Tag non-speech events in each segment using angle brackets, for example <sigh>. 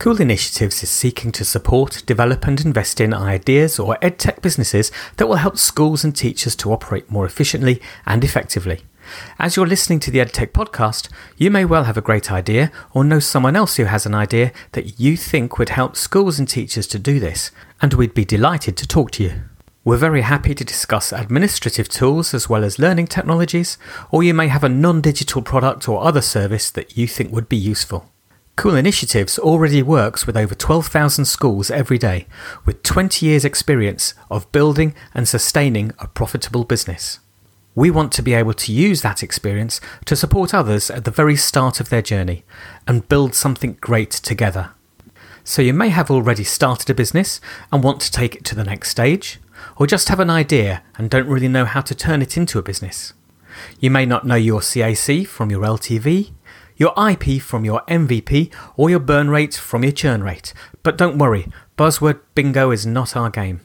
Cool Initiatives is seeking to support, develop, and invest in ideas or edtech businesses that will help schools and teachers to operate more efficiently and effectively. As you're listening to the EdTech podcast, you may well have a great idea or know someone else who has an idea that you think would help schools and teachers to do this, and we'd be delighted to talk to you. We're very happy to discuss administrative tools as well as learning technologies, or you may have a non digital product or other service that you think would be useful. Cool Initiatives already works with over 12,000 schools every day, with 20 years' experience of building and sustaining a profitable business. We want to be able to use that experience to support others at the very start of their journey and build something great together. So, you may have already started a business and want to take it to the next stage, or just have an idea and don't really know how to turn it into a business. You may not know your CAC from your LTV, your IP from your MVP, or your burn rate from your churn rate. But don't worry, buzzword bingo is not our game.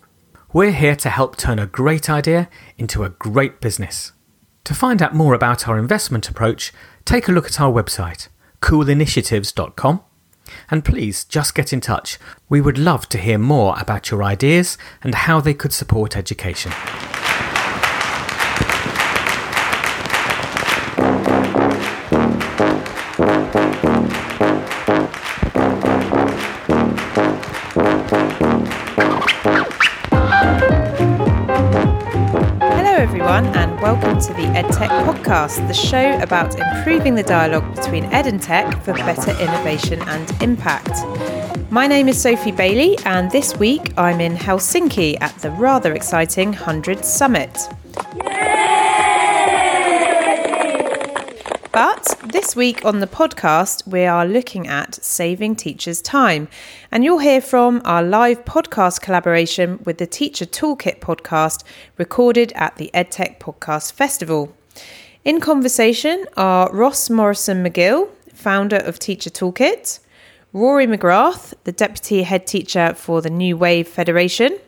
We're here to help turn a great idea into a great business. To find out more about our investment approach, take a look at our website, coolinitiatives.com, and please just get in touch. We would love to hear more about your ideas and how they could support education. Welcome to the EdTech Podcast, the show about improving the dialogue between Ed and Tech for better innovation and impact. My name is Sophie Bailey, and this week I'm in Helsinki at the rather exciting HundrED Summit. But this week on the podcast, we are looking at saving teachers time. And you'll hear from our live podcast collaboration with the Teacher Toolkit podcast, recorded at the EdTech Podcast Festival. In conversation are Ross Morrison McGill, founder of Teacher Toolkit, Rory McGrath, the deputy head teacher for the New Wave Federation,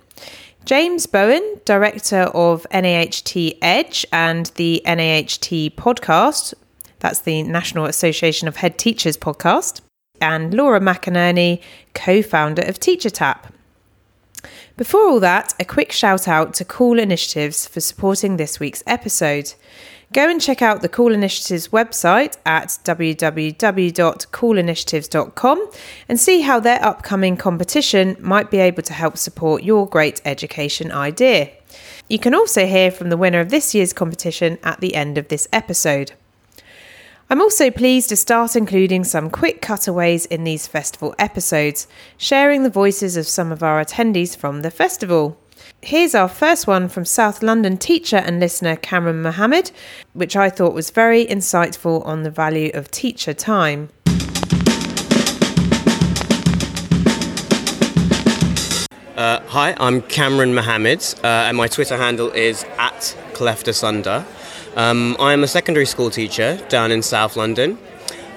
James Bowen, director of NAHT Edge and the NAHT podcast, that's the National Association of Head Teachers podcast, and Laura McInerney, co founder of TeacherTapp. Before all that, a quick shout out to Cool Initiatives for supporting this week's episode. Go and check out the Cool Initiatives website at www.coolinitiatives.com and see how their upcoming competition might be able to help support your great education idea. You can also hear from the winner of this year's competition at the end of this episode. I'm also pleased to start including some quick cutaways in these festival episodes, sharing the voices of some of our attendees from the festival. Here's our first one from South London teacher and listener Cameron Mohammed, which I thought was very insightful on the value of teacher time. Uh, hi, I'm Cameron Mohammed, uh, and my Twitter handle is at Cleft Asunder. Um, I am a secondary school teacher down in South London.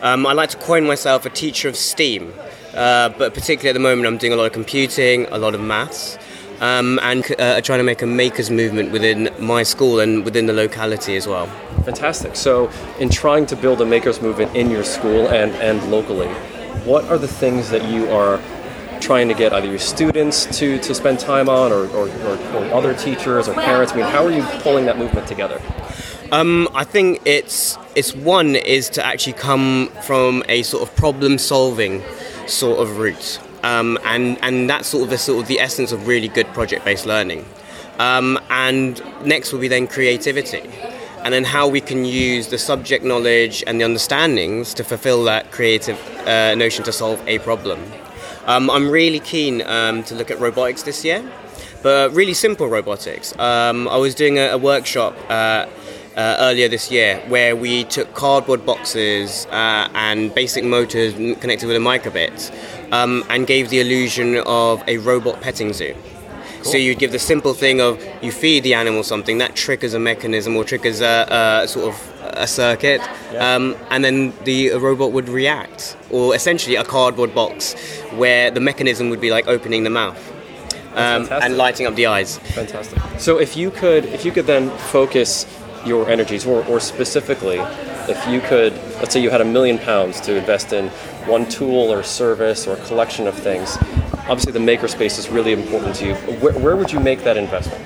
Um, I like to coin myself a teacher of STEAM, uh, but particularly at the moment I'm doing a lot of computing, a lot of maths, um, and uh, trying to make a makers movement within my school and within the locality as well. Fantastic. So, in trying to build a makers movement in your school and, and locally, what are the things that you are trying to get either your students to, to spend time on or, or, or, or other teachers or parents? I mean, how are you pulling that movement together? Um, I think it's it's one is to actually come from a sort of problem solving sort of route, um, and and that's sort of the sort of the essence of really good project based learning. Um, and next will be then creativity, and then how we can use the subject knowledge and the understandings to fulfill that creative uh, notion to solve a problem. Um, I'm really keen um, to look at robotics this year, but really simple robotics. Um, I was doing a, a workshop. Uh, uh, earlier this year, where we took cardboard boxes uh, and basic motors connected with a microbit um, and gave the illusion of a robot petting zoo. Cool. So you'd give the simple thing of you feed the animal something that triggers a mechanism or triggers a, a sort of a circuit, yeah. um, and then the robot would react, or essentially a cardboard box where the mechanism would be like opening the mouth. Um, and lighting up the eyes. Fantastic. So if you could, if you could then focus your energies, or, or specifically, if you could, let's say you had a million pounds to invest in one tool or service or collection of things. Obviously, the makerspace is really important to you. Where, where would you make that investment?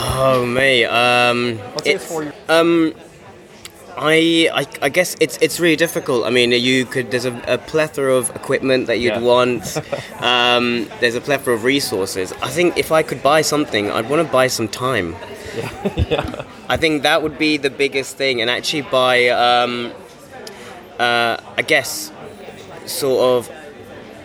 Oh, me. Um, Let's say it's for you. um, I, I, I guess it's it's really difficult. I mean, you could there's a, a plethora of equipment that you'd Yeah. want. <laughs> um, there's a plethora of resources. I think if I could buy something, I'd want to buy some time. <laughs> Yeah, I think that would be the biggest thing, and actually buy, um, uh, I guess, sort of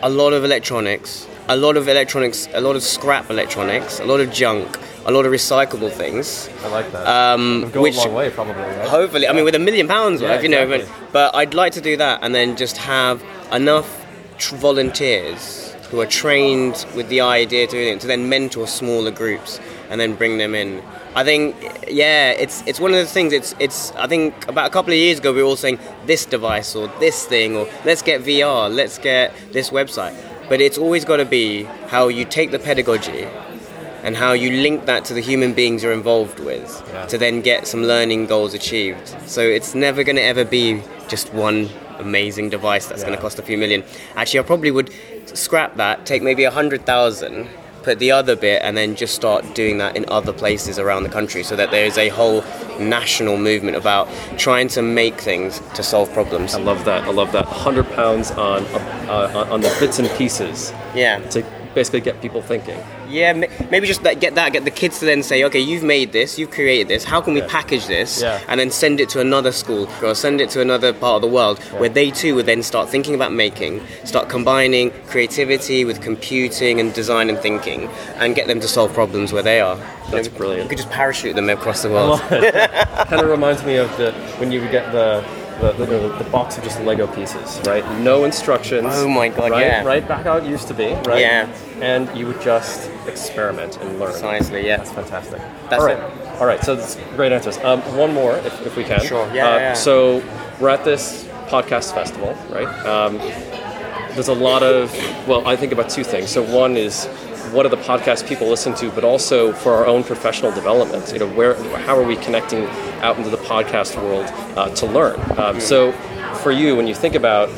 a lot of electronics, a lot of electronics, a lot of scrap electronics, a lot of junk, a lot of recyclable things. I like that. Um, which a long way, probably, right? hopefully, I mean, with a million pounds Yeah, worth, you know. exactly. But, I'd like to do that, and then just have enough tr- volunteers who are trained with the idea to it to then mentor smaller groups and then bring them in. I think, yeah, it's it's one of the things. It's it's. I think about a couple of years ago we were all saying this device or this thing or let's get VR, let's get this website. But it's always got to be how you take the pedagogy and how you link that to the human beings you're involved with Yeah. to then get some learning goals achieved. So it's never going to ever be just one amazing device that's going to cost a few million. Actually, I probably would scrap that, take maybe a hundred thousand, put the other bit, and then just start doing that in other places around the country, so that there is a whole national movement about trying to make things to solve problems. I love that. I love that. 100 pounds on, uh, on the bits and pieces Yeah. Basically get people thinking. Yeah, maybe just that, get that, get the kids to then say, okay, you've made this, you've created this. How can we Yeah. package this Yeah. and then send it to another school or send it to another part of the world where they too would then start thinking about making, start combining creativity with computing and design and thinking, and get them to solve problems where they are. You That's brilliant. We could just parachute them across the world. <laughs> kind of <laughs> reminds me of the when you would get the the, the, the box of just Lego pieces, right? No instructions. Oh my God, right, yeah. Right back how it used to be, right? Yeah. And you would just experiment and learn. Precisely, yeah. That's fantastic. That's All right. it. All right. So that's great answers. Um, one more, if, if we can. Sure, yeah, Uh, yeah. So we're at this podcast festival, right? Um, there's a lot of well i think about two things so one is what are the podcasts people listen to but also for our own professional development? You know where how are we connecting out into the podcast world uh, to learn? Um, so for you when you think about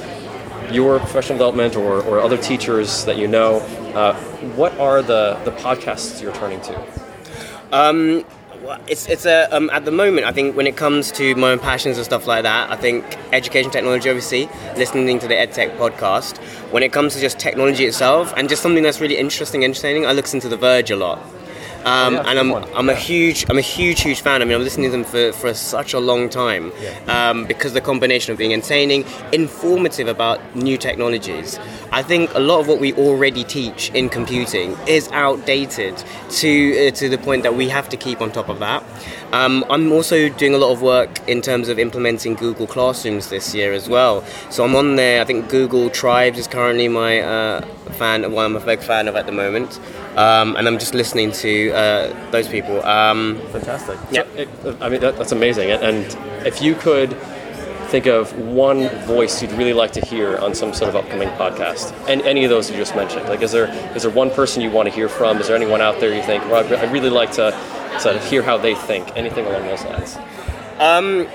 your professional development or, or other teachers that you know uh, what are the, the podcasts you're turning to? Well, It's it's a um, at the moment. I think when it comes to my own passions and stuff like that, I think education technology, obviously, listening to the EdTech podcast. When it comes to just technology itself and just something that's really interesting, entertaining, I listen to The Verge a lot. Um, yeah, and I'm. I'm a huge I'm a huge huge fan. I mean, I'm listening to them for, for such a long time um, because the combination of being entertaining, informative about new technologies. I think a lot of what we already teach in computing is outdated to uh, to the point that we have to keep on top of that. Um, I'm also doing a lot of work in terms of implementing Google Classrooms this year as well. So I'm on there. I think Google Tribes is currently my uh, fan, one I'm a big fan of at the moment. Um, and I'm just listening to uh, those people. Um, Fantastic. Yep. So, it- I mean, that, that's amazing. And if you could think of one voice you'd really like to hear on some sort of upcoming podcast, and any of those you just mentioned, like, is there is there one person you want to hear from? Is there anyone out there you think, well, I'd re- I'd really like to to hear how they think? Anything along those lines? Um,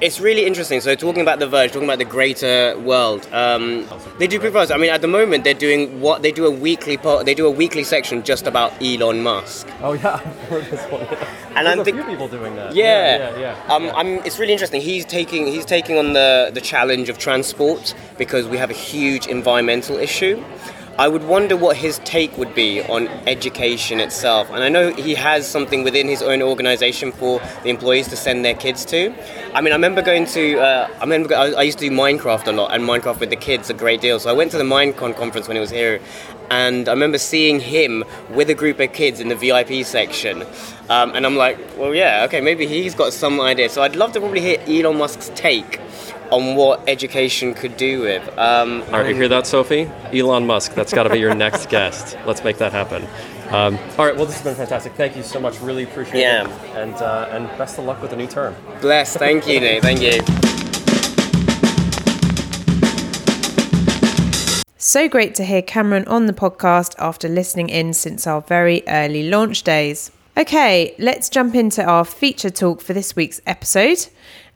it's really interesting. So talking about the Verge, talking about the greater world, um, they do well. I mean, at the moment they're doing what they do a weekly po- they do a weekly section just about Elon Musk. Oh yeah, <laughs> I've heard this one. And There's I a think- few people doing that. Yeah, yeah, yeah. Um, I'm, it's really interesting. He's taking he's taking on the the challenge of transport because we have a huge environmental issue. I would wonder what his take would be on education itself. And I know he has something within his own organization for the employees to send their kids to. I mean, I remember going to, uh, I remember I, used to do Minecraft a lot and Minecraft with the kids a great deal. So I went to the Minecon conference when he was here and I remember seeing him with a group of kids in the VIP section. Um, and I'm like, well, yeah, okay, maybe he's got some idea. So I'd love to probably hear Elon Musk's take on what education could do with. Um, All right, you hear that, Sophie? Elon Musk. That's got to be your next <laughs> guest. Let's make that happen. Um, all right. Well, this has been fantastic. Thank you so much. Really appreciate Yeah. it. And uh, and best of luck with the new term. bless. Thank you, Nate. Thank you. So great to hear Cameron on the podcast after listening in since our very early launch days. Okay, let's jump into our feature talk for this week's episode.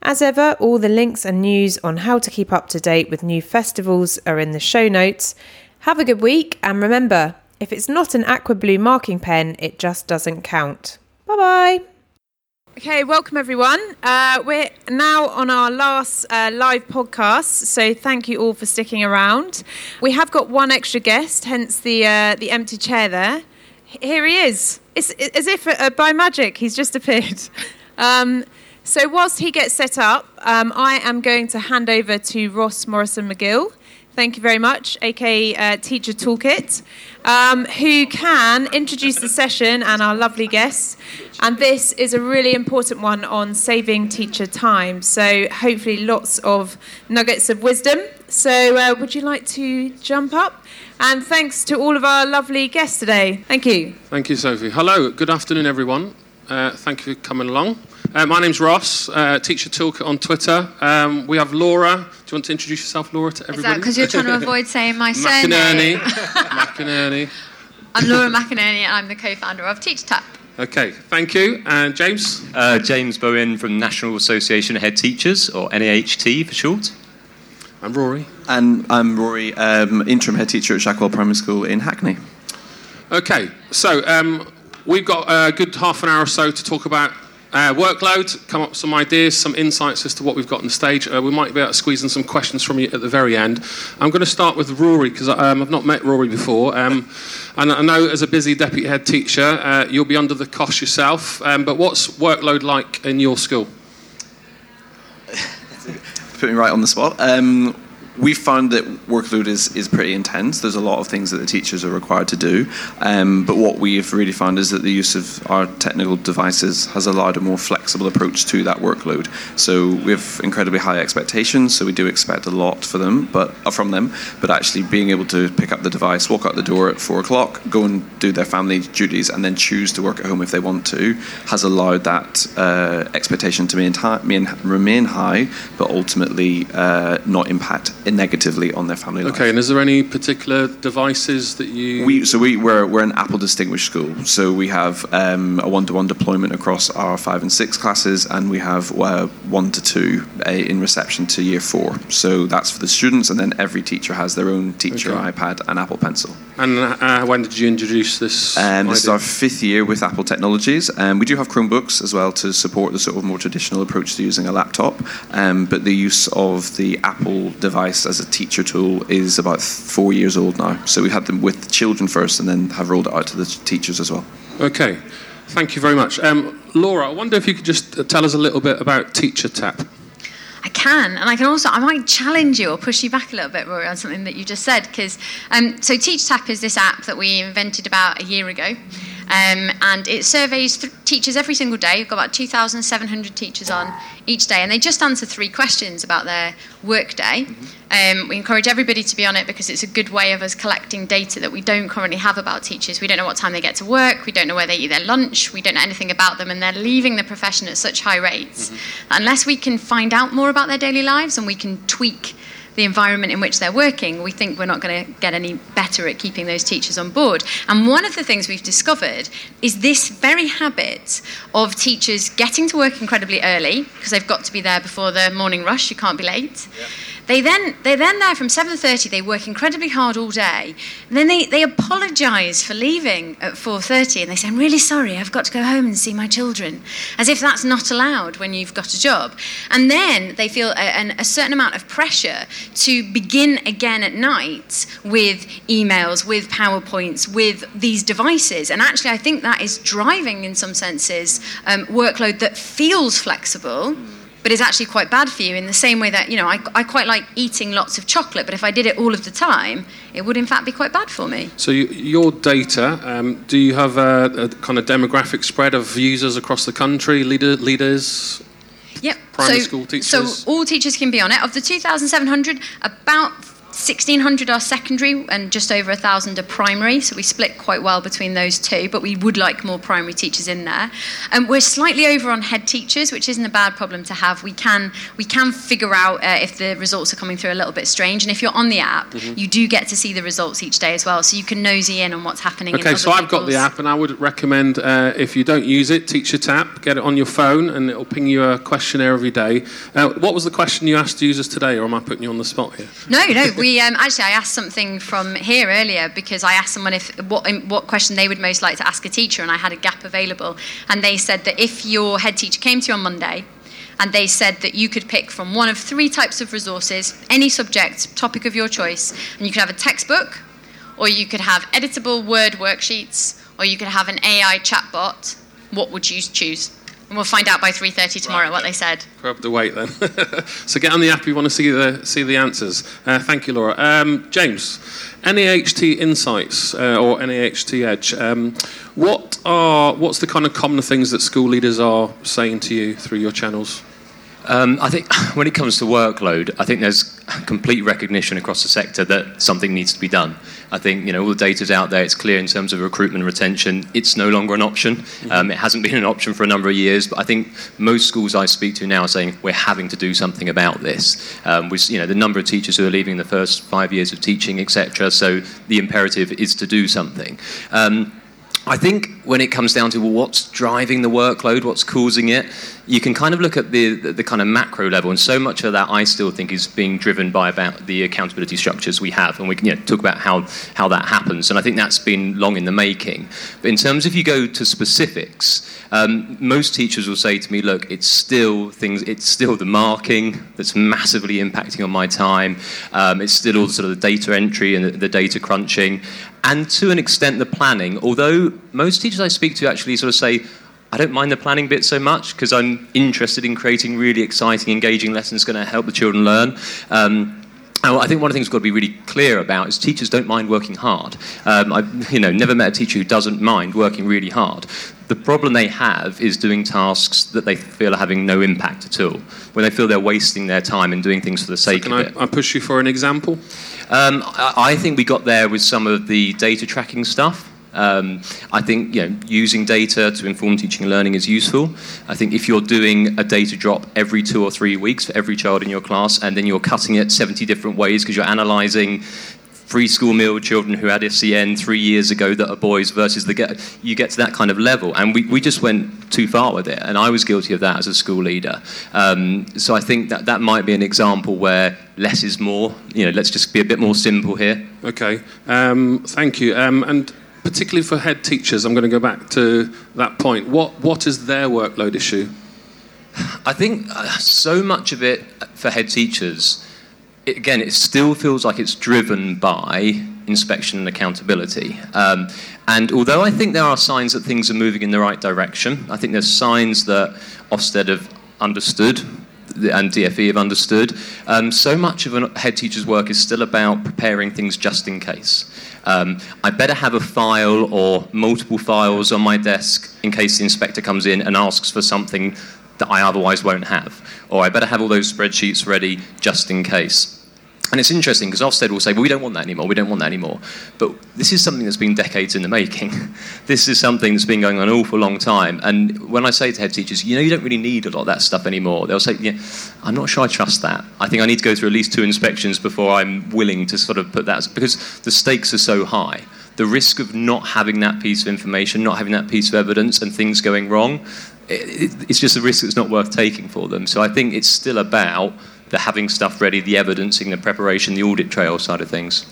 As ever, all the links and news on how to keep up to date with new festivals are in the show notes. Have a good week, and remember if it's not an aqua blue marking pen, it just doesn't count. Bye bye. Okay, welcome everyone. Uh, we're now on our last uh, live podcast, so thank you all for sticking around. We have got one extra guest, hence the uh, the empty chair there. Here he is. It's as if uh, by magic he's just appeared. <laughs> Um, so whilst he gets set up, um, I am going to hand over to Ross Morrison McGill. Thank you very much, aka uh, Teacher Toolkit, um, who can introduce the session and our lovely guests. And this is a really important one on saving teacher time. So, hopefully, lots of nuggets of wisdom. So, uh, would you like to jump up? And thanks to all of our lovely guests today. Thank you. Thank you, Sophie. Hello, good afternoon, everyone. Uh, thank you for coming along. Uh, my name's Ross, uh, Teacher Toolkit on Twitter. Um, we have Laura. Do you want to introduce yourself, Laura, to everybody? Is that because you're trying to avoid saying my <laughs> surname? McInerney. <laughs> McInerney. I'm Laura McInerney, and I'm the co-founder of TeachTap. Okay, thank you. And James? Uh, James Bowen from National Association of Head Teachers, or NAHT for short. I'm Rory. And I'm Rory, um, interim head teacher at Shacklewell Primary School in Hackney. Okay, so um, we've got a good half an hour or so to talk about uh, workload, come up with some ideas, some insights as to what we've got on the stage. Uh, we might be able to squeeze in some questions from you at the very end. I'm going to start with Rory because um, I've not met Rory before. Um, and I know as a busy deputy head teacher, uh, you'll be under the cosh yourself. Um, but what's workload like in your school? Put me right on the spot. We found that workload is, is pretty intense. There's a lot of things that the teachers are required to do. Um, but what we've really found is that the use of our technical devices has allowed a more flexible approach to that workload. So we have incredibly high expectations. So we do expect a lot for them, but uh, from them. But actually being able to pick up the device, walk out the door at four o'clock, go and do their family duties, and then choose to work at home if they want to, has allowed that uh, expectation to remain high, but ultimately uh, not impact negatively on their family life. Okay, and is there any particular devices that you? We so we we're, we're an Apple distinguished school, so we have um, a one-to-one deployment across our five and six classes, and we have uh, one to two uh, in reception to year four. So that's for the students, and then every teacher has their own teacher okay. iPad and Apple Pencil. And uh, when did you introduce this? Um, this is our fifth year with Apple Technologies. Um, we do have Chromebooks as well to support the sort of more traditional approach to using a laptop, um, but the use of the Apple device as a teacher tool is about four years old now. So we had them with the children first and then have rolled it out to the teachers as well. Okay, thank you very much. Um, Laura, I wonder if you could just uh, tell us a little bit about Teacher Tapp. I can, and I can also, I might challenge you or push you back a little bit, Rory, on something that you just said. Because, um, so Teach Tap is this app that we invented about a year ago. Um, and it surveys th- teachers every single day. We've got about 2,700 teachers on each day, and they just answer three questions about their workday. Mm-hmm. Um, we encourage everybody to be on it because it's a good way of us collecting data that we don't currently have about teachers. We don't know what time they get to work, we don't know where they eat their lunch, we don't know anything about them, and they're leaving the profession at such high rates. Mm-hmm. Unless we can find out more about their daily lives and we can tweak the environment in which they're working, we think we're not going to get any better at keeping those teachers on board. And one of the things we've discovered is this very habit of teachers getting to work incredibly early because they've got to be there before the morning rush, you can't be late. Yeah they then, they're then there from 7.30, they work incredibly hard all day, and then they, they apologise for leaving at 4.30, and they say, I'm really sorry, I've got to go home and see my children, as if that's not allowed when you've got a job. And then they feel a, a certain amount of pressure to begin again at night with emails, with PowerPoints, with these devices. And actually, I think that is driving, in some senses, um, workload that feels flexible but is actually quite bad for you in the same way that, you know, I, I quite like eating lots of chocolate, but if I did it all of the time, it would in fact be quite bad for me. So, you, your data, um, do you have a, a, kind of demographic spread of users across the country, leader, leaders? Yep. Primary so, school teachers? So, all teachers can be on it. Of the 2,700, about 1600 are secondary and just over 1000 are primary so we split quite well between those two but we would like more primary teachers in there. And we're slightly over on head teachers which isn't a bad problem to have. We can we can figure out uh, if the results are coming through a little bit strange and if you're on the app mm-hmm. you do get to see the results each day as well so you can nosy in on what's happening okay so i've got the app and i would recommend uh, if you don't use it Teacher Tapp get it on your phone and it'll ping you a questionnaire every day. Uh, what was the question you asked users today or am i putting you on the spot here? No no we um, actually I asked something from here earlier because I asked someone if what what question they would most like to ask a teacher, and I had a gap available, and they said that if your head teacher came to you on Monday. And they said that you could pick from one of three types of resources, any subject, topic of your choice, and you could have a textbook, or you could have editable Word worksheets, or you could have an AI chatbot. What would you choose? And we'll find out by 3.30 tomorrow right. what they said. Grab the weight then. <laughs> so get on the app if you want to see the, see the answers. Uh, thank you, Laura. Um, James, NAHT Insights uh, or NAHT Edge, um, what are, what's the kind of common things that school leaders are saying to you through your channels? Um, I think <laughs> when it comes to workload, I think there's complete recognition across the sector that something needs to be done. I think you know all the data's out there. It's clear in terms of recruitment and retention. It's no longer an option. Mm-hmm. Um, it hasn't been an option for a number of years. But I think most schools I speak to now are saying we're having to do something about this. Um, with you know the number of teachers who are leaving the first five years of teaching, etc. So the imperative is to do something. Um, I think when it comes down to well, what's driving the workload, what's causing it, you can kind of look at the, the, the, kind of macro level, and so much of that I still think is being driven by about the accountability structures we have, and we can you know, talk about how, how that happens, and I think that's been long in the making. But in terms of if you go to specifics, um, most teachers will say to me, look, it's still things, it's still the marking that's massively impacting on my time, um, it's still all the sort of the data entry and the, the data crunching, and to an extent the planning, although most teachers I speak to actually sort of say, I don't mind the planning bit so much because I'm interested in creating really exciting, engaging lessons going to help the children learn. Um, I think one of the things we've got to be really clear about is teachers don't mind working hard. Um, I've you know, never met a teacher who doesn't mind working really hard. The problem they have is doing tasks that they feel are having no impact at all, when they feel they're wasting their time and doing things for the sake so of I, it. Can I push you for an example? Um, I, I think we got there with some of the data tracking stuff. Um, I think you know, using data to inform teaching and learning is useful. I think if you're doing a data drop every two or three weeks for every child in your class, and then you're cutting it 70 different ways because you're analysing free school meal children who had SEN three years ago that are boys versus the get, you get to that kind of level. And we, we just went too far with it. And I was guilty of that as a school leader. Um, so I think that that might be an example where less is more. You know, let's just be a bit more simple here. Okay. Um, thank you. Um, and particularly for head teachers, I'm going to go back to that point. What, what is their workload issue? I think uh, so much of it for head teachers, it, again, it still feels like it's driven by inspection and accountability. Um, and although I think there are signs that things are moving in the right direction, I think there's signs that Ofsted have understood and DFE have understood. Um, so much of a head teacher's work is still about preparing things just in case. Um, I better have a file or multiple files on my desk in case the inspector comes in and asks for something that I otherwise won't have. Or I better have all those spreadsheets ready just in case. And it's interesting because Ofsted will say, well, we don't want that anymore, we don't want that anymore. But this is something that's been decades in the making. <laughs> this is something that's been going on an awful long time. And when I say to head teachers, you know, you don't really need a lot of that stuff anymore, they'll say, yeah, I'm not sure I trust that. I think I need to go through at least two inspections before I'm willing to sort of put that, because the stakes are so high. The risk of not having that piece of information, not having that piece of evidence, and things going wrong, it's just a risk that's not worth taking for them. So I think it's still about the having stuff ready, the evidencing, the preparation, the audit trail side of things.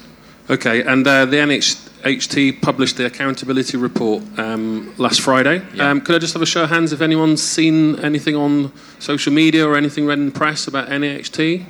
Okay, and uh, the NAHT published the accountability report um, last Friday. Yeah. Um, could I just have a show of hands if anyone's seen anything on social media or anything read in the press about NAHT?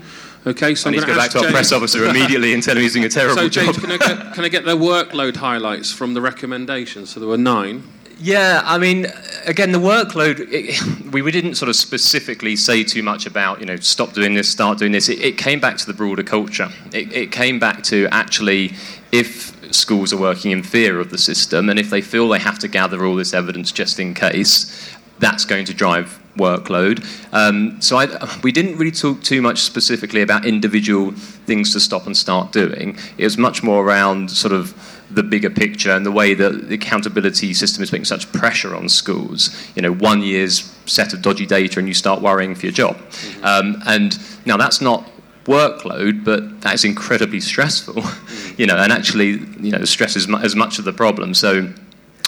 Okay, so I need to go back to our press officer immediately and tell him he's doing a <laughs> terrible so, James, job. Can I, get, can I get their workload highlights from the recommendations? So there were nine. Yeah, I mean, again, the workload, it, <laughs> we, we didn't sort of specifically say too much about, you know, stop doing this, start doing this. It, it came back to the broader culture. It, it came back to actually if schools are working in fear of the system and if they feel they have to gather all this evidence just in case, that's going to drive workload. Um, so I, we didn't really talk too much specifically about individual things to stop and start doing. It was much more around sort of the bigger picture and the way that the accountability system is putting such pressure on schools. You know, one year's set of dodgy data and you start worrying for your job. Um, and now that's not workload, but that is incredibly stressful. <laughs> you know, and actually, you know, stress is mu- as much of the problem. So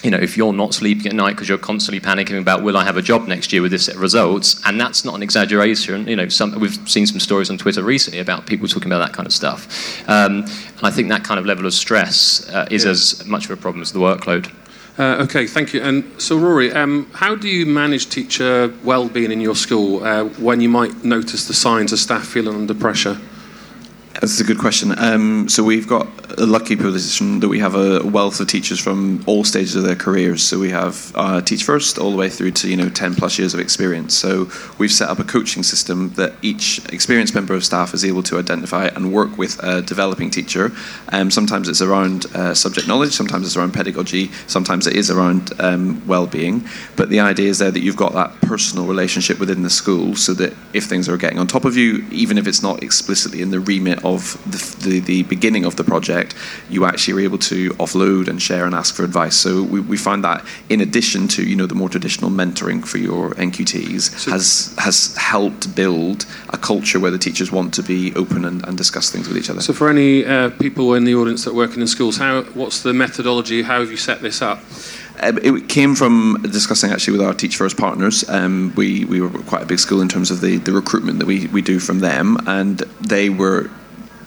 you know, if you're not sleeping at night because you're constantly panicking about will I have a job next year with this set of results, and that's not an exaggeration. You know, some, we've seen some stories on Twitter recently about people talking about that kind of stuff, um, and I think that kind of level of stress uh, is yeah. as much of a problem as the workload. Uh, okay, thank you. And so, Rory, um, how do you manage teacher well-being in your school uh, when you might notice the signs of staff feeling under pressure? That's a good question. Um, so we've got a lucky position that we have a wealth of teachers from all stages of their careers. So we have uh, Teach First all the way through to you know 10 plus years of experience. So we've set up a coaching system that each experienced member of staff is able to identify and work with a developing teacher. Um, sometimes it's around uh, subject knowledge, sometimes it's around pedagogy, sometimes it is around um, well-being. But the idea is there that you've got that personal relationship within the school, so that if things are getting on top of you, even if it's not explicitly in the remit of the, the, the, beginning of the project, you actually are able to offload and share and ask for advice. So we, we find that in addition to you know the more traditional mentoring for your NQTs so has has helped build a culture where the teachers want to be open and, and discuss things with each other. So for any uh, people in the audience that work in schools, how what's the methodology? How have you set this up? Um, it came from discussing actually with our Teach First partners. Um, we, we were quite a big school in terms of the, the recruitment that we, we do from them, and they were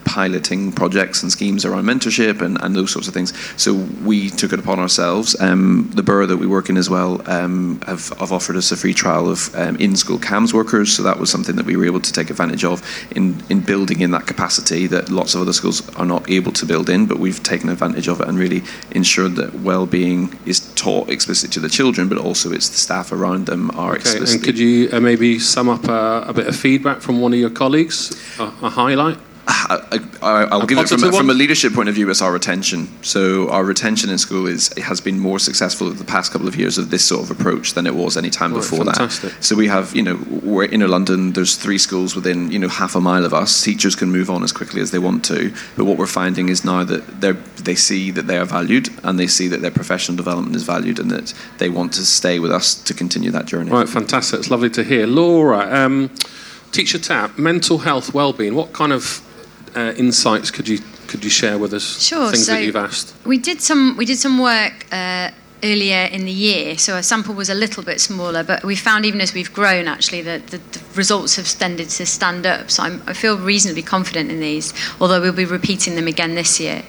piloting projects and schemes around mentorship and, and those sorts of things. So we took it upon ourselves. Um, the borough that we work in as well um, have, have, offered us a free trial of um, in-school CAMHS workers. So that was something that we were able to take advantage of in, in building in that capacity that lots of other schools are not able to build in, but we've taken advantage of it and really ensured that well-being is taught explicitly to the children, but also it's the staff around them are okay, explicitly. And could you uh, maybe sum up a, a, bit of feedback from one of your colleagues, a, a highlight? I, will give it from, from a leadership point of view. It's our retention. So our retention in school is has been more successful over the past couple of years of this sort of approach than it was any time before fantastic. that. So we have, you know, we're inner London. There's three schools within, you know, half a mile of us. Teachers can move on as quickly as they want to. But what we're finding is now that they they see that they are valued and they see that their professional development is valued and that they want to stay with us to continue that journey. Right, fantastic. It's lovely to hear, Laura. Um, Teacher Tapp, mental health, well-being. What kind of uh, insights could you could you share with us? Sure. Things so that you've asked. We did some we did some work. Uh, earlier in the year, so our sample was a little bit smaller, but we found even as we've grown, actually, that the, the results have tended to stand up. So I'm, I feel reasonably confident in these, although we'll be repeating them again this year.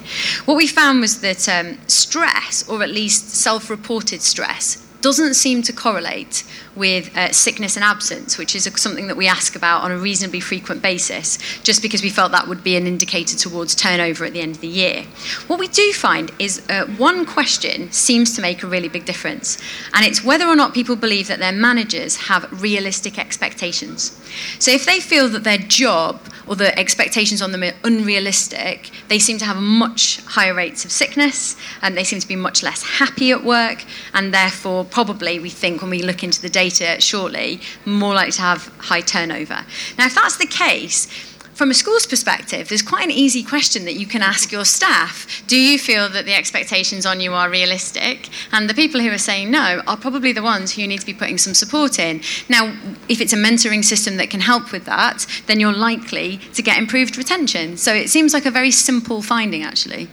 What we found was that um, stress, or at least self reported stress, doesn't seem to correlate with uh, sickness and absence, which is something that we ask about on a reasonably frequent basis, just because we felt that would be an indicator towards turnover at the end of the year. What we do find is uh, one question seems to make a really big difference, and it's whether or not people believe that their managers have realistic expectations. So if they feel that their job or the expectations on them are unrealistic, they seem to have much higher rates of sickness, and they seem to be much less happy at work, and therefore, probably, we think when we look into the data shortly, more likely to have high turnover. Now, if that's the case, from a school's perspective, there's quite an easy question that you can ask your staff. Do you feel that the expectations on you are realistic? And the people who are saying no are probably the ones who you need to be putting some support in. Now, if it's a mentoring system that can help with that, then you're likely to get improved retention. So it seems like a very simple finding, actually.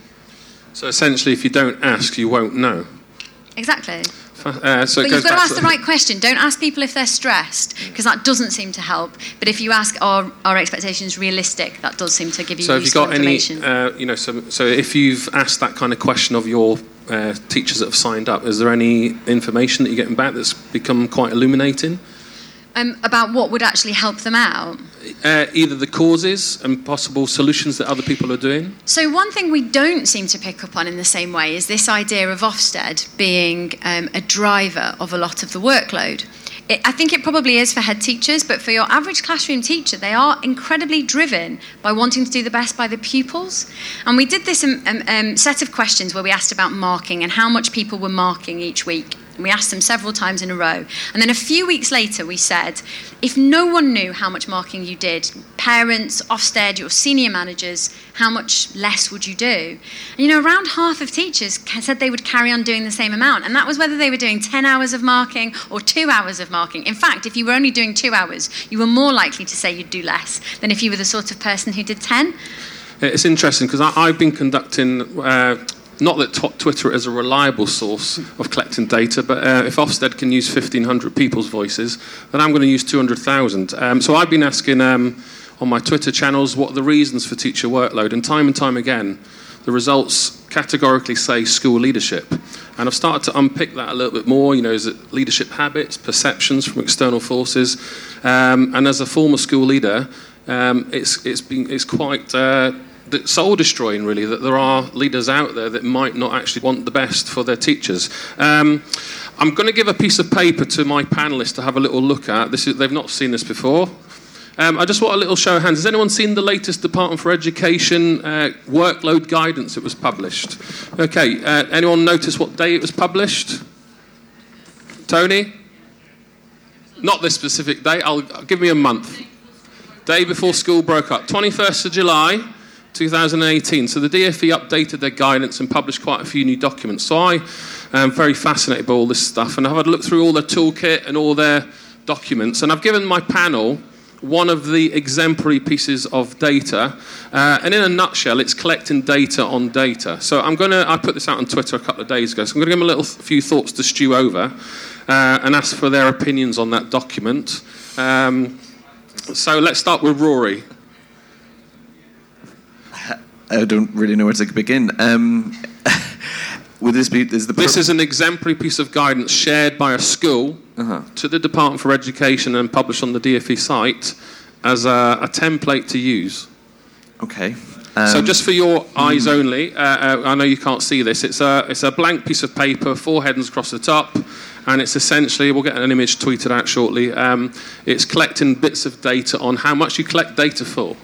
So essentially, if you don't ask, you won't know. Exactly. Uh, so but you've got to ask the right question. Don't ask people if they're stressed, because that doesn't seem to help. But if you ask, are our expectations realistic? That does seem to give you so have you got any, uh, you know, so, so if you've asked that kind of question of your uh, teachers that have signed up, is there any information that you're getting back that's become quite illuminating? Um, about what would actually help them out? Uh, either the causes and possible solutions that other people are doing. So, one thing we don't seem to pick up on in the same way is this idea of Ofsted being um, a driver of a lot of the workload. It, I think it probably is for head teachers, but for your average classroom teacher, they are incredibly driven by wanting to do the best by the pupils. And we did this um, um, um set of questions where we asked about marking and how much people were marking each week We asked them several times in a row. And then a few weeks later, we said, if no one knew how much marking you did, parents, Ofsted, your senior managers, how much less would you do? And you know, around half of teachers said they would carry on doing the same amount. And that was whether they were doing 10 hours of marking or two hours of marking. In fact, if you were only doing two hours, you were more likely to say you'd do less than if you were the sort of person who did 10. It's interesting because I've been conducting. Uh, not that t- Twitter is a reliable source of collecting data, but uh, if Ofsted can use 1,500 people's voices, then I'm going to use 200,000. Um, so I've been asking um, on my Twitter channels what are the reasons for teacher workload, and time and time again, the results categorically say school leadership. And I've started to unpick that a little bit more. You know, is it leadership habits, perceptions from external forces? Um, and as a former school leader, um, it's, it's, been, it's quite uh, soul destroying, really, that there are leaders out there that might not actually want the best for their teachers. Um, I'm going to give a piece of paper to my panelists to have a little look at. This is, they've not seen this before. Um, I just want a little show of hands. Has anyone seen the latest Department for Education uh, workload guidance that was published? Okay, uh, anyone notice what day it was published? Tony? Not this specific day. I'll, I'll give me a month. Day before school broke up. 21st of July. 2018. So the DFE updated their guidance and published quite a few new documents. So I am very fascinated by all this stuff, and I've had a look through all their toolkit and all their documents, and I've given my panel one of the exemplary pieces of data. Uh, and in a nutshell, it's collecting data on data. So I'm going to, I put this out on Twitter a couple of days ago, so I'm going to give them a little few thoughts to stew over uh, and ask for their opinions on that document. Um, so let's start with Rory. I don't really know where to begin. Um, <laughs> would this be? Is the this is an exemplary piece of guidance shared by a school uh-huh. to the Department for Education and published on the DFE site as a, a template to use. Okay. Um, so just for your eyes mm. only, uh, uh, I know you can't see this. It's a it's a blank piece of paper, four headings across the top, and it's essentially we'll get an image tweeted out shortly. Um, it's collecting bits of data on how much you collect data for.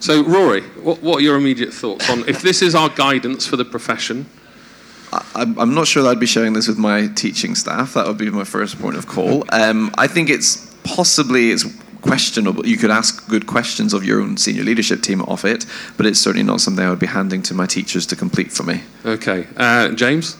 So, Rory, what, what are your immediate thoughts on if this is our guidance for the profession? I'm not sure that I'd be sharing this with my teaching staff. That would be my first point of call. Um, I think it's possibly it's questionable. You could ask good questions of your own senior leadership team off it, but it's certainly not something I would be handing to my teachers to complete for me. Okay, uh, James,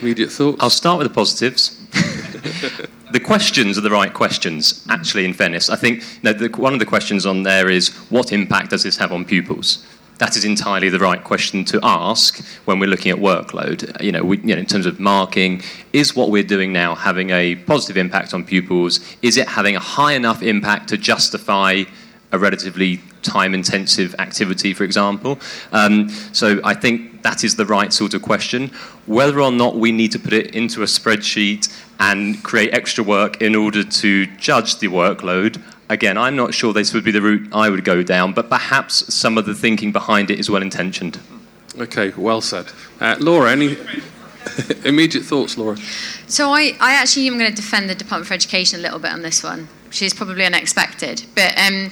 immediate thoughts. I'll start with the positives. <laughs> the questions are the right questions, actually, in fairness. I think you know, the, one of the questions on there is what impact does this have on pupils? That is entirely the right question to ask when we're looking at workload. You know, we, you know, in terms of marking, is what we're doing now having a positive impact on pupils? Is it having a high enough impact to justify a relatively time intensive activity, for example. Um, so I think that is the right sort of question. Whether or not we need to put it into a spreadsheet and create extra work in order to judge the workload, again, I'm not sure this would be the route I would go down, but perhaps some of the thinking behind it is well intentioned. Okay, well said. Uh, Laura, any <laughs> immediate thoughts, Laura? So I, I actually am going to defend the Department for Education a little bit on this one which is probably unexpected. But um,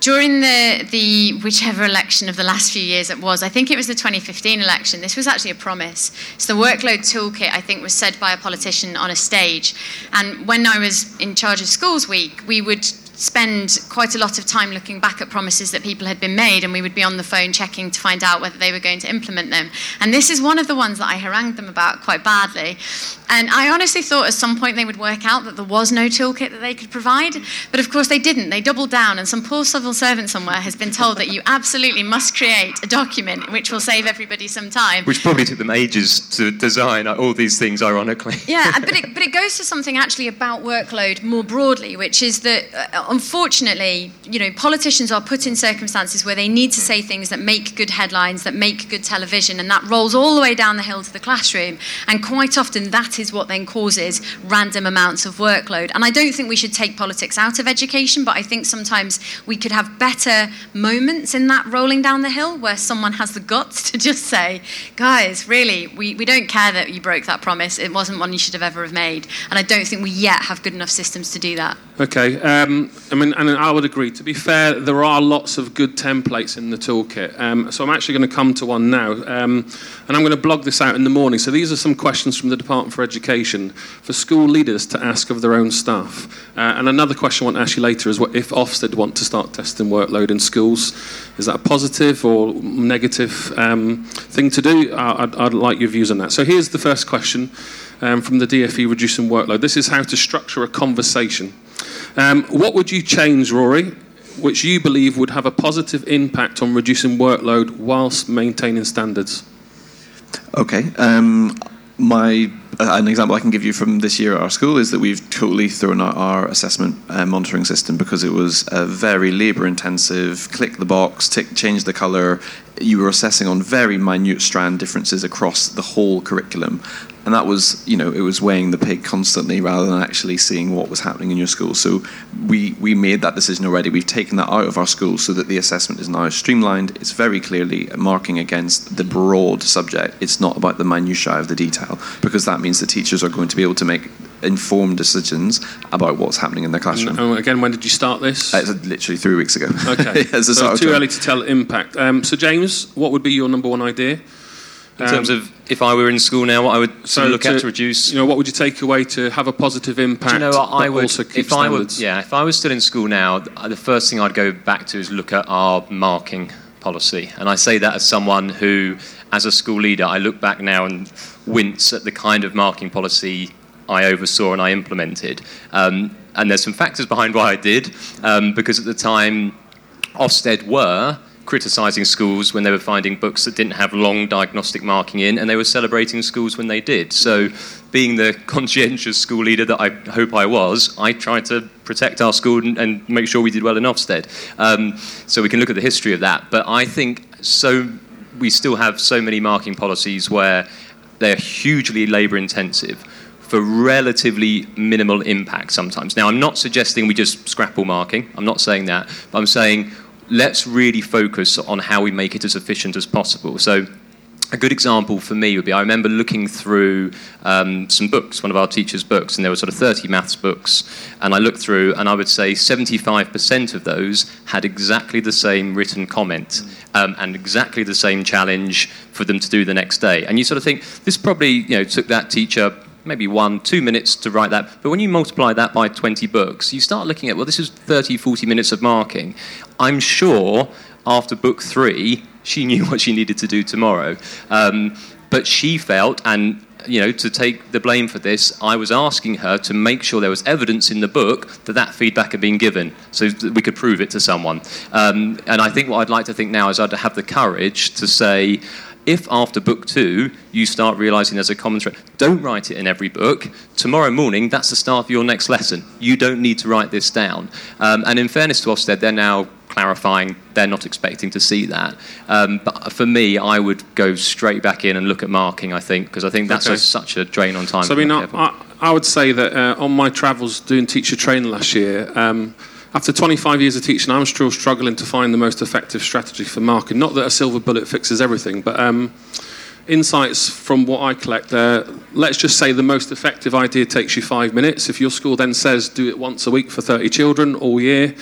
during the, the whichever election of the last few years it was, I think it was the 2015 election, this was actually a promise. So the workload toolkit, I think, was said by a politician on a stage. And when I was in charge of Schools Week, we would spend quite a lot of time looking back at promises that people had been made, and we would be on the phone checking to find out whether they were going to implement them. And this is one of the ones that I harangued them about quite badly. And I honestly thought at some point they would work out that there was no toolkit that they could provide, but of course they didn't. They doubled down, and some poor civil servant somewhere has been told that you absolutely must create a document which will save everybody some time. Which probably took them ages to design all these things, ironically. Yeah, but it, but it goes to something actually about workload more broadly, which is that uh, unfortunately, you know, politicians are put in circumstances where they need to say things that make good headlines, that make good television, and that rolls all the way down the hill to the classroom. And quite often, that is what then causes random amounts of workload. And I don't think we should take politics out of education, but I think sometimes we could have better moments in that rolling down the hill where someone has the guts to just say, guys, really, we, we don't care that you broke that promise. It wasn't one you should have ever have made. And I don't think we yet have good enough systems to do that. Okay. Um, I mean, and I would agree. To be fair, there are lots of good templates in the toolkit. Um, so I'm actually going to come to one now, um, and I'm going to blog this out in the morning. So these are some questions from the Department for Education for school leaders to ask of their own staff. Uh, and another question I want to ask you later is what if Ofsted want to start testing workload in schools? Is that a positive or negative um, thing to do? I'd, I'd like your views on that. So here's the first question um, from the DFE reducing workload. This is how to structure a conversation. Um, what would you change, Rory, which you believe would have a positive impact on reducing workload whilst maintaining standards? Okay. Um, my uh, an example I can give you from this year at our school is that we've totally thrown out our assessment uh, monitoring system because it was a very labour intensive. Click the box, tick, change the colour. You were assessing on very minute strand differences across the whole curriculum, and that was you know it was weighing the pig constantly rather than actually seeing what was happening in your school so we we made that decision already we've taken that out of our school so that the assessment is now streamlined it's very clearly marking against the broad subject it's not about the minutiae of the detail because that means the teachers are going to be able to make informed decisions about what's happening in their classroom. And, again, when did you start this? Uh, literally three weeks ago. Okay, <laughs> so too early to tell impact. Um, so, James, what would be your number one idea? In terms um, of if I were in school now, what I would so look to, at to reduce. You know, what would you take away to have a positive impact? Do you know what I would? Also keep if standards? I were, yeah, if I was still in school now, the first thing I'd go back to is look at our marking policy, and I say that as someone who, as a school leader, I look back now and wince at the kind of marking policy I oversaw and I implemented. Um, and there's some factors behind why I did, um, because at the time, Ofsted were criticising schools when they were finding books that didn't have long diagnostic marking in, and they were celebrating schools when they did. So, being the <laughs> conscientious school leader that I hope I was, I tried to protect our school and, and make sure we did well in Ofsted. Um, so we can look at the history of that. But I think so. We still have so many marking policies where they're hugely labour intensive for relatively minimal impact sometimes. Now, I'm not suggesting we just scrap all marking. I'm not saying that. But I'm saying let's really focus on how we make it as efficient as possible. So, a good example for me would be I remember looking through um, some books, one of our teachers' books, and there were sort of 30 maths books. And I looked through, and I would say 75% of those had exactly the same written comment um, and exactly the same challenge for them to do the next day. And you sort of think, this probably you know, took that teacher maybe one, two minutes to write that. But when you multiply that by 20 books, you start looking at, well, this is 30, 40 minutes of marking. I'm sure after book three, she knew <laughs> what she needed to do tomorrow. Um, but she felt, and you know, to take the blame for this, I was asking her to make sure there was evidence in the book that that feedback had been given, so that we could prove it to someone. Um, and I think what I'd like to think now is I'd have the courage to say, if after book two you start realizing there's a common thread, don't write it in every book. Tomorrow morning, that's the start of your next lesson. You don't need to write this down. Um, and in fairness to Ofsted, they're now clarifying they're not expecting to see that. Um, but for me, I would go straight back in and look at marking, I think, because I think that's okay. a, such a drain on time. So, I mean, I, I, would say that uh, on my travels doing teacher training last year, um, after 25 years of teaching, I'm still struggling to find the most effective strategy for marking. Not that a silver bullet fixes everything, but um, insights from what I collect there. Let's just say the most effective idea takes you five minutes. If your school then says do it once a week for 30 children all year,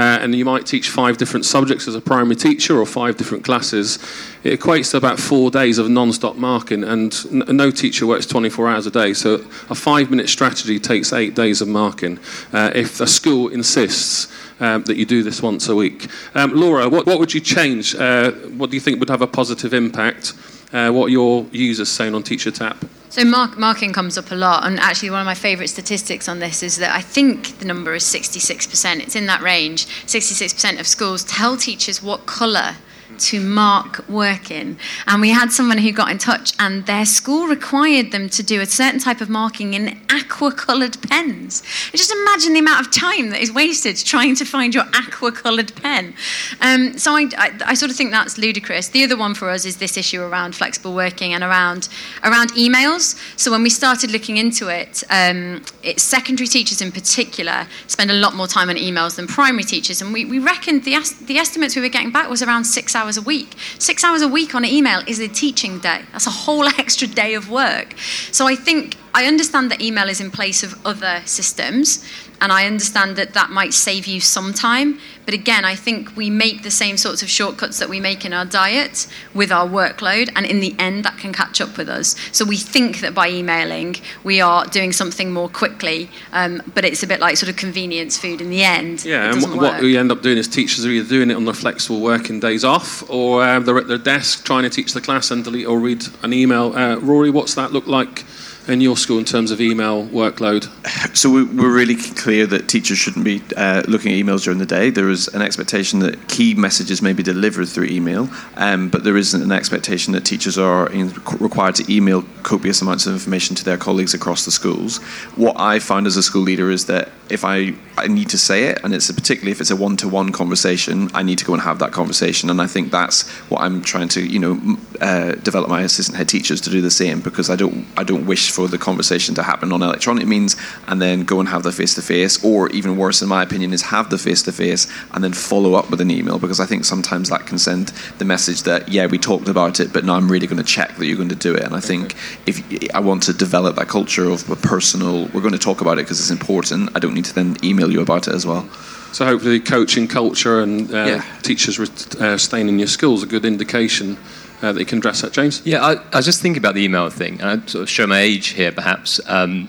uh, and you might teach five different subjects as a primary teacher or five different classes, it equates to about four days of non-stop marking, and n- no teacher works 24 hours a day. So a five-minute strategy takes eight days of marking. Uh, if a school insists um, that you do this once a week, um, Laura, what, what would you change? Uh, what do you think would have a positive impact? Uh, what your users saying on Teacher Tapp? So mark, marking comes up a lot, and actually one of my favourite statistics on this is that I think the number is 66%. It's in that range. 66% of schools tell teachers what colour to mark work in. And we had someone who got in touch, and their school required them to do a certain type of marking in aqua coloured pens. Just imagine the amount of time that is wasted trying to find your aqua coloured pen. Um, so I, I, I, sort of think that's ludicrous. The other one for us is this issue around flexible working and around, around emails. So when we started looking into it, um, it, secondary teachers in particular spend a lot more time on emails than primary teachers. And we, we reckoned the, the estimates we were getting back was around six hours a week. Six hours a week on email is a teaching day. That's a whole <laughs> extra day of work. So I think I understand that email is in place of other systems, and I understand that that might save you some time. But again, I think we make the same sorts of shortcuts that we make in our diet with our workload, and in the end, that can catch up with us. So we think that by emailing, we are doing something more quickly, um, but it's a bit like sort of convenience food in the end. Yeah, and doesn't what we end up doing is teachers are either doing it on their flexible working days off, or um, they're at their desk trying to teach the class and delete or read an email. Uh, Rory, what's that look like in your school in terms of email workload? So we- we're really clear that teachers shouldn't be uh, looking at emails during the day. There is an expectation that key messages may be delivered through email, um, but there isn't an expectation that teachers are in, required to email copious amounts of information to their colleagues across the schools. What I found as a school leader is that if I, I need to say it, and it's a, particularly if it's a one-to-one conversation, I need to go and have that conversation. And I think that's what I'm trying to, you know, uh, develop my assistant head teachers to do the same because I don't, I don't wish for the conversation to happen on electronic means and then go and have the face-to-face, or even worse, in my opinion, is have the face-to-face and then follow up with an email because I think sometimes that can send the message that yeah, we talked about it, but now I'm really going to check that you're going to do it. And I think if I want to develop that culture of a personal, we're going to talk about it because it's important. I don't need to then email you about it as well. So hopefully, coaching culture and uh, Yeah. teachers re- uh, staying in your schools a good indication uh, that you can address that. James. Yeah, I, I was just thinking about the email thing, and I sort of show my age here, perhaps. Um,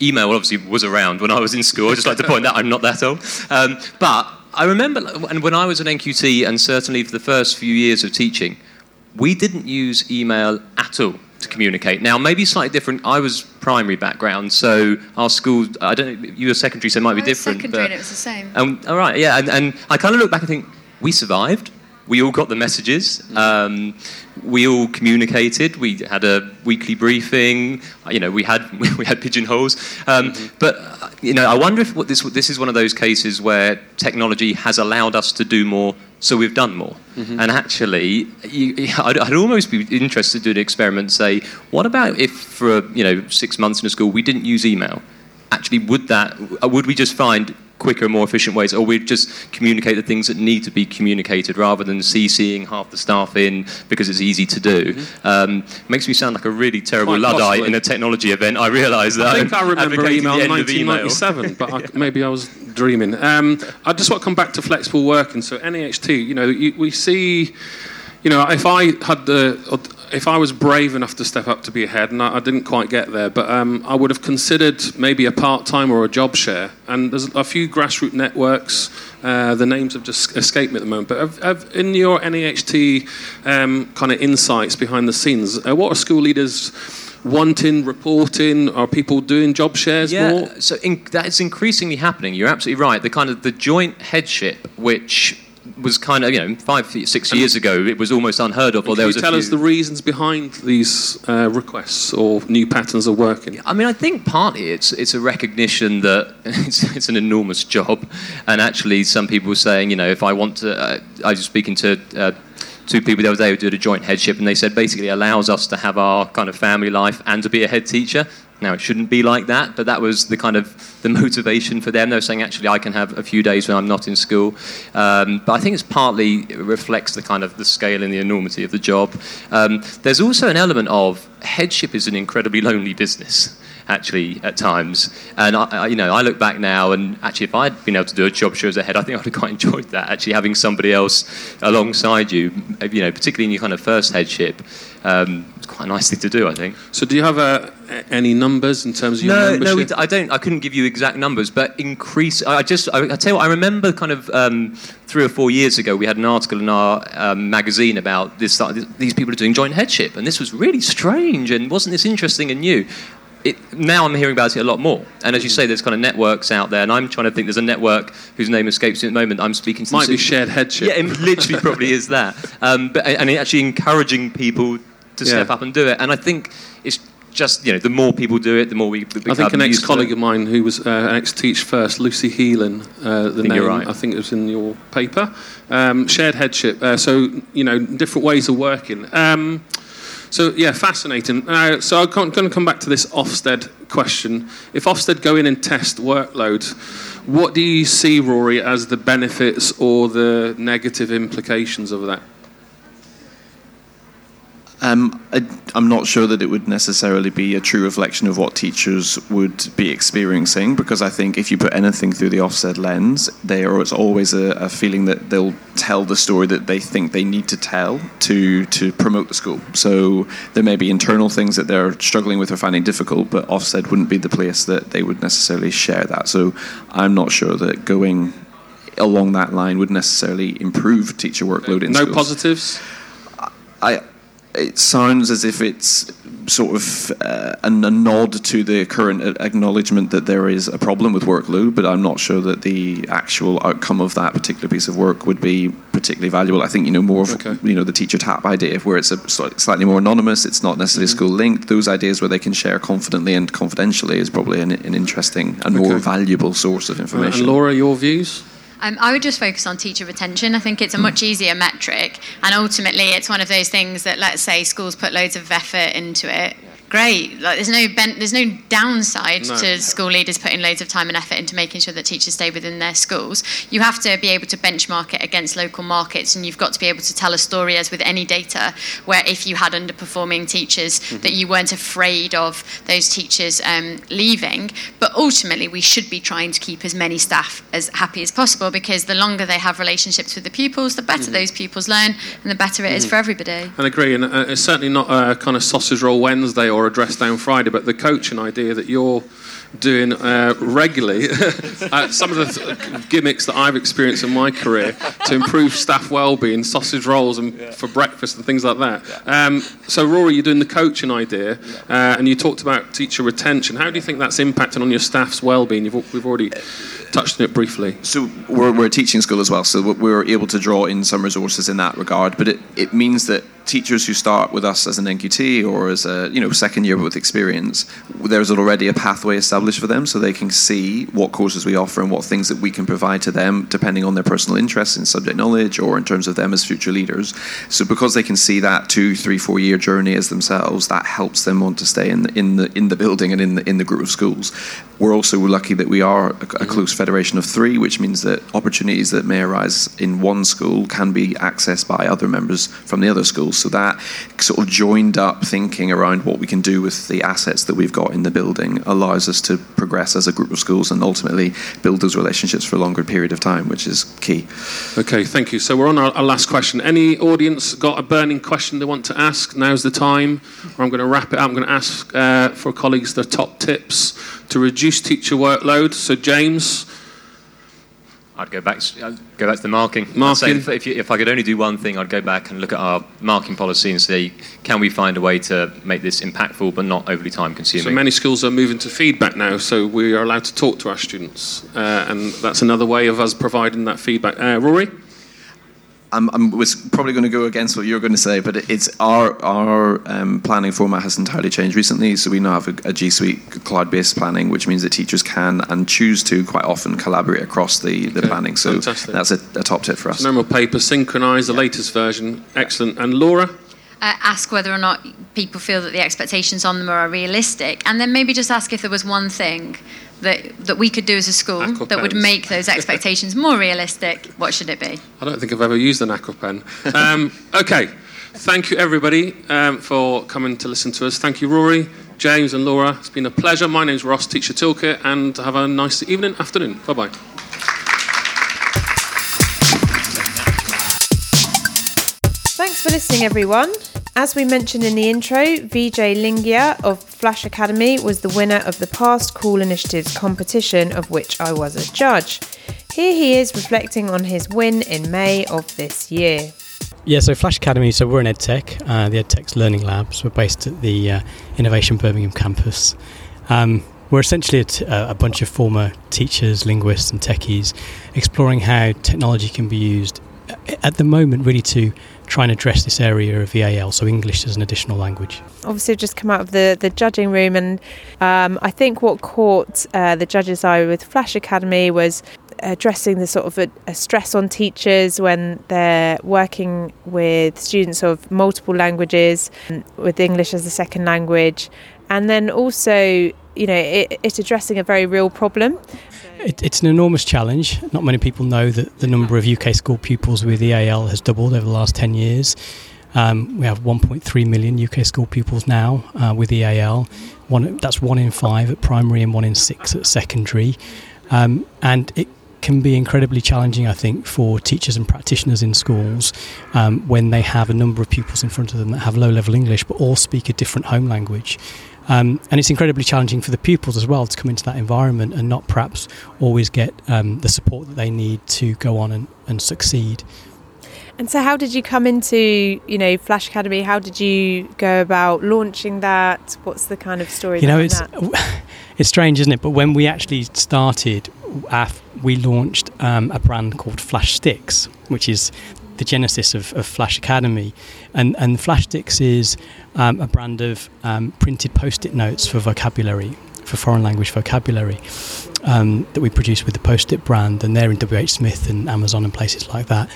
email obviously was around when I was in school. I just like to point that I'm not that old. Um, but I remember, and when I was at NQT, and certainly for the first few years of teaching, we didn't use email at all to communicate. Now, maybe slightly different. I was primary background, so our school, I don't know, you were secondary, so it might be I was different. secondary but- and it was the same. um, all right, yeah, and, and I kind of look back and think we survived. We all got the messages. Um, we all communicated. We had a weekly briefing. You know, we had <laughs> we had pigeonholes. Um, But uh, you know, I wonder if what this this is one of those cases where technology has allowed us to do more, so we've done more. Mm-hmm. And actually, you, <laughs> I'd, I'd almost be interested to do an experiment. Say, what about if for you know six months in a school we didn't use email? actually would that would we just find quicker more efficient ways or we'd just communicate the things that need to be communicated rather than CCing half the staff in because it's easy to do um, makes me sound like a really terrible Quite luddite possibly. in a technology event I realise that I think I remember email the in end of email. 1997, but I, <laughs> maybe I was dreaming. Um, I just want to come back to flexible working. So NAHT, you know, you, we see, you know, if I had the, if I was brave enough to step up to be a head, and I, I didn't quite get there, but um, I would have considered maybe a part time or a job share. And there's a few grassroots networks. Uh, the names have just escaped me at the moment. But have, have, in your NAHT um, kind of insights behind the scenes, uh, what are school leaders? wanting, reporting? Are people doing job shares yeah, more? so in, that is increasingly happening. You're absolutely right. The kind of the joint headship, which was kind of you know five six years ago, it was almost unheard of. Or Can there you was a tell few, us the reasons behind these uh, requests or new patterns of working? I mean, I think partly it's it's a recognition that <laughs> it's, it's an enormous job, and actually some people were saying, you know, if I want to, uh, I was speaking to. Uh, Two people the other day who did a joint headship, and they said basically allows us to have our kind of family life and to be a head teacher. Now it shouldn't be like that, but that was the kind of the <laughs> motivation for them. They were saying actually I can have a few days when I'm not in school, um, but I think it's partly it reflects the kind of the scale and the enormity of the job. Um, there's also an element of headship is an incredibly lonely business actually at times. And I, you know, I look back now, and actually, if I'd been able to do a job share as a head, I think I'd have quite enjoyed that. Actually, having somebody else alongside you, you know, particularly in your kind of first headship, um, it's quite a nice thing to do. I think. So, do you have uh, any numbers in terms of your No, membership? no, d- I don't. I couldn't give you exact numbers, but increase. I just. I, I tell you what. I remember kind of um, three or four years ago, we had an article in our um, magazine about this. These people are doing joint headship, and this was really strange. And wasn't this interesting and new? It, now I'm hearing about it a lot more. And as you say, there's kind of networks out there, and I'm trying to think. There's a network whose name escapes me at the moment. I'm speaking to. Might be shared headship. Yeah, it literally probably is that. <laughs> Um, but and actually encouraging people to step up and do it. And I think it's just you know the more people do it, the more we become I think an ex-colleague of mine who was uh, an ex-teach first, Lucy Heelan, uh, the name you're right. I think it was in your paper. Um, shared headship. Uh, so you know, different ways of working. Um, so yeah, fascinating. Uh, so I'm going to come back to this Ofsted question. If Ofsted go in and test workload, what do you see, Rory, as the benefits or the negative implications of that? Um, I, am not sure that it would necessarily be a true reflection of what teachers would be experiencing because I think if you put anything through the Ofsted lens, there is always a, a, feeling that they'll tell the story that they think they need to tell to to promote the school. So there may be internal things that they're struggling with or finding difficult, but Ofsted wouldn't be the place that they would necessarily share that. So I'm not sure that going along that line would necessarily improve teacher workload in no schools. positives. I it sounds as if it's sort of uh, a, a nod to the current acknowledgement that there is a problem with workload, but I'm not sure that the actual outcome of that particular piece of work would be particularly valuable. I think you know more of okay. you know the Teacher Tapp idea, where it's a slightly more anonymous. It's not necessarily mm-hmm. school linked. Those ideas where they can share confidently and confidentially is probably an, an interesting and okay. more valuable source of information. Uh, and Laura, your views? Um, I would just focus on teacher retention. I think it's a much easier metric, and ultimately, it's one of those things that, let's say, schools put loads of effort into it great. Like there's no ben- there's no downside no. to school leaders putting loads of time and effort into making sure that teachers stay within their schools. You have to be able to benchmark it against local markets, and you've got to be able to tell a story, as with any data, where if you had underperforming teachers, mm-hmm. that you weren't afraid of those teachers um, leaving. But ultimately, we should be trying to keep as many staff as happy as possible because the longer they have relationships with the pupils, the better mm-hmm. those pupils learn, and the better it mm-hmm. is for everybody. I agree, and uh, it's certainly not a kind of sausage roll Wednesday or or a dress down Friday, but the coaching idea that you're doing uh, regularly <laughs> uh, some of the th- gimmicks that I've experienced in my career to improve staff well-being, sausage rolls and yeah. for breakfast and things like that. Yeah. Um, so, Rory, you're doing the coaching idea, uh, and you talked about teacher retention. How do you think that's impacting on your staff's well-being? You've, we've already touched on it briefly. So we're, we're a teaching school as well, so we're able to draw in some resources in that regard. But it, it means that teachers who start with us as an NQT or as a you know second year with experience, there's already a pathway established for them, so they can see what courses we offer and what things that we can provide to them, depending on their personal interests in subject knowledge or in terms of them as future leaders. So because they can see that two, three, four year journey as themselves, that helps them want to stay in the in the in the building and in the in the group of schools. We're also lucky that we are a, a close federation of three, which means that opportunities that may arise in one school can be accessed by other members from the other schools. So that sort of joined up thinking around what we can do with the assets that we've got in the building allows us to progress as a group of schools and ultimately build those relationships for a longer period of time, which is key. Okay, thank you. So we're on our, our last question. Any audience got a burning question they want to ask? Now's the time. Or I'm going to wrap it up. I'm going to ask uh, for colleagues their top tips to reduce teacher workload. So James. I'd go back. I'd go back to the marking. Marking. If, if, you, if, I could only do one thing, I'd go back and look at our marking policy and say, can we find a way to make this impactful but not overly time-consuming? So many schools are moving to feedback now, so we are allowed to talk to our students, uh, and that's another way of us providing that feedback. Uh, Rory. I'm, I'm was probably going to go against what you're going to say, but it's our our um, planning format has entirely changed recently. So we now have a, a G Suite cloud-based planning, which means that teachers can and choose to quite often collaborate across the, the okay. planning. So Fantastic. that's a, a, top tip for us. So no more paper, synchronise the yeah. latest version. Excellent. And Laura. Uh, ask whether or not people feel that the expectations on them are realistic, and then maybe just ask if there was one thing that, that we could do as a school that would make those expectations more realistic, what should it be? I don't think I've ever used an aqua pen. Um, okay, thank you everybody um, for coming to listen to us. Thank you, Rory, James, and Laura. It's been a pleasure. My name's Ross, Teacher Toolkit, and have a nice evening, afternoon. Bye bye. Thanks for listening, everyone. As we mentioned in the intro, Veejay Lingiah of Flash Academy was the winner of the past Cool Initiatives competition, of which I was a judge. Here he is reflecting on his win in May of this year. Yeah, so Flash Academy, so we're an EdTech, uh, the EdTech's learning labs. We're based at the uh, Innovation Birmingham campus. Um, we're essentially a, t- a bunch of former teachers, linguists, and techies exploring how technology can be used uh, at the moment really to try and address this area of EAL, so English as an additional language. Obviously, I've just come out of the, the judging room, and um, I think what caught uh, the judges' eye with Flash Academy was addressing the sort of a, a, stress on teachers when they're working with students of multiple languages, with English as a second language, and then also, you know, it, it's addressing a very real problem. It, it's an enormous challenge. Not many people know that the number of UK school pupils with EAL has doubled over the last 10 years. Um, we have 1.3 million UK school pupils now uh, with EAL. One, that's one in five at primary and one in six at secondary. Um, and it can be incredibly challenging, I think, for teachers and practitioners in schools um, when they have a number of pupils in front of them that have low level English but all speak a different home language. Um, and it's incredibly challenging for the pupils as well to come into that environment and not perhaps always get um, the support that they need to go on and, and succeed. And so, how did you come into, you know, Flash Academy? How did you go about launching that? What's the kind of story? You know, it's that? <laughs> it's strange, isn't it? But when we actually started, we launched um, a brand called Flash Sticks, which is the genesis of, of Flash Academy, and and Flash Sticks is um, a brand of um, printed post-it notes for vocabulary, for foreign language vocabulary um, that we produce with the Post-it brand, and they're in WH Smith and Amazon and places like that.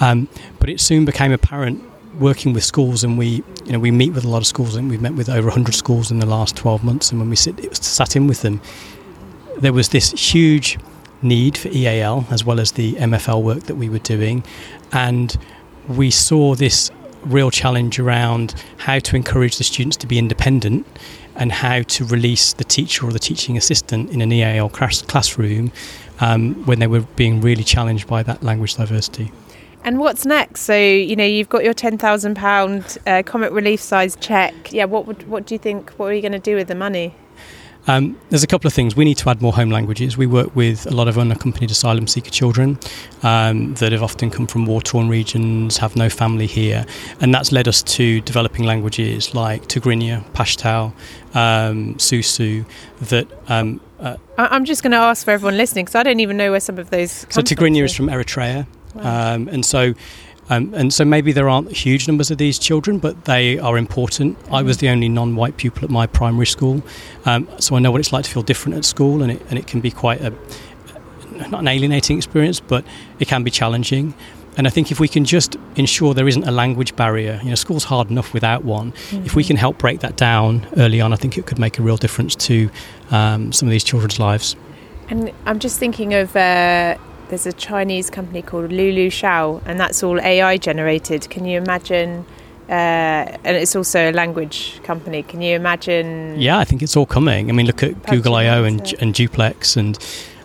Um, but it soon became apparent working with schools, and we, you know, we meet with a lot of schools, and we've met with over 100 schools in the last 12 months. And when we sit, sat in with them, there was this huge need for EAL as well as the MFL work that we were doing, and we saw this real challenge around how to encourage the students to be independent and how to release the teacher or the teaching assistant in an EAL classroom um, when they were being really challenged by that language diversity. And what's next? So you know you've got your ten thousand uh, Comic Relief size check. Yeah, what would what do you think? What are you going to do with the money? Um, there's a couple of things. We need to add more home languages. We work with a lot of unaccompanied asylum seeker children um, that have often come from war torn regions, have no family here, and that's led us to developing languages like Tigrinya, Pashto, um, Susu, that um, uh, I'm just going to ask for everyone listening because I don't even know where some of those. Come So Tigrinya is from Eritrea, wow. um, and so um, and so maybe there aren't huge numbers of these children, but they are important. I was the only non-white pupil at my primary school, um, so I know what it's like to feel different at school, and it, and it can be quite a not an alienating experience, but it can be challenging. And I think if we can just ensure there isn't a language barrier, you know, school's hard enough without one. Mm-hmm. If we mm-hmm. can help break that down early on, I think it could make a real difference to um, some of these children's lives. And I'm just thinking of uh, there's a Chinese company called Liulishuo, and that's all AI generated. Can you imagine? Uh, and it's also a language company. Can you imagine? Yeah, I think it's all coming. I mean, look at Google I/O and, and Duplex and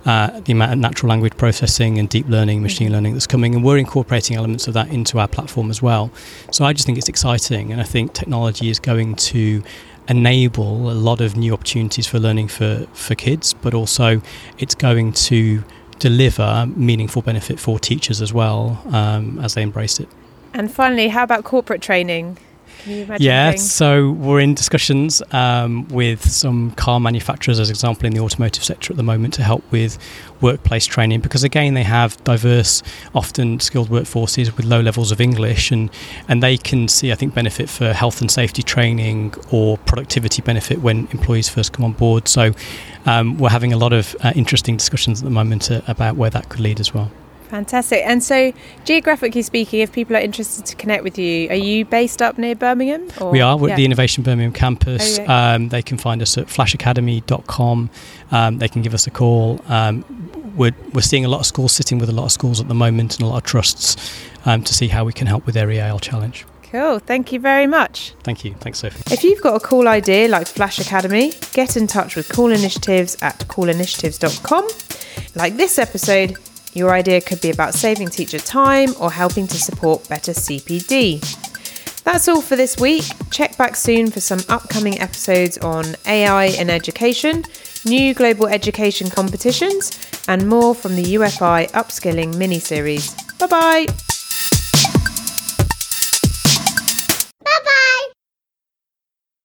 uh, the amount of natural language processing and deep learning, machine mm-hmm. learning that's coming, and we're incorporating elements of that into our platform as well. So I just think it's exciting, and I think technology is going to enable a lot of new opportunities for learning for, for kids, but also it's going to deliver meaningful benefit for teachers as well um, as they embrace it. And finally, how about corporate training? Yeah, so we're in discussions um, with some car manufacturers, as example, in the automotive sector at the moment, to help with workplace training because again they have diverse, often skilled workforces with low levels of English, and and they can see, I think, benefit for health and safety training or productivity benefit when employees first come on board. So um, we're having a lot of uh, interesting discussions at the moment uh, about where that could lead as well. Fantastic. And so, geographically speaking, if people are interested to connect with you, are you based up near Birmingham? Or? We are. We're yeah. at the Innovation Birmingham campus. Oh, yeah. um, they can find us at flashacademy.com. Um, they can give us a call. Um, we're, we're seeing a lot of schools sitting with a lot of schools at the moment and a lot of trusts um, to see how we can help with their EAL challenge. Cool. Thank you very much. Thank you. Thanks, Sophie. If you've got a cool idea like Flash Academy, get in touch with Cool Initiatives at coolinitiatives.com. Like this episode, your idea could be about saving teacher time or helping to support better CPD. That's all for this week. Check back soon for some upcoming episodes on AI in education, new global education competitions, and more from the UFI Upskilling mini series. Bye bye.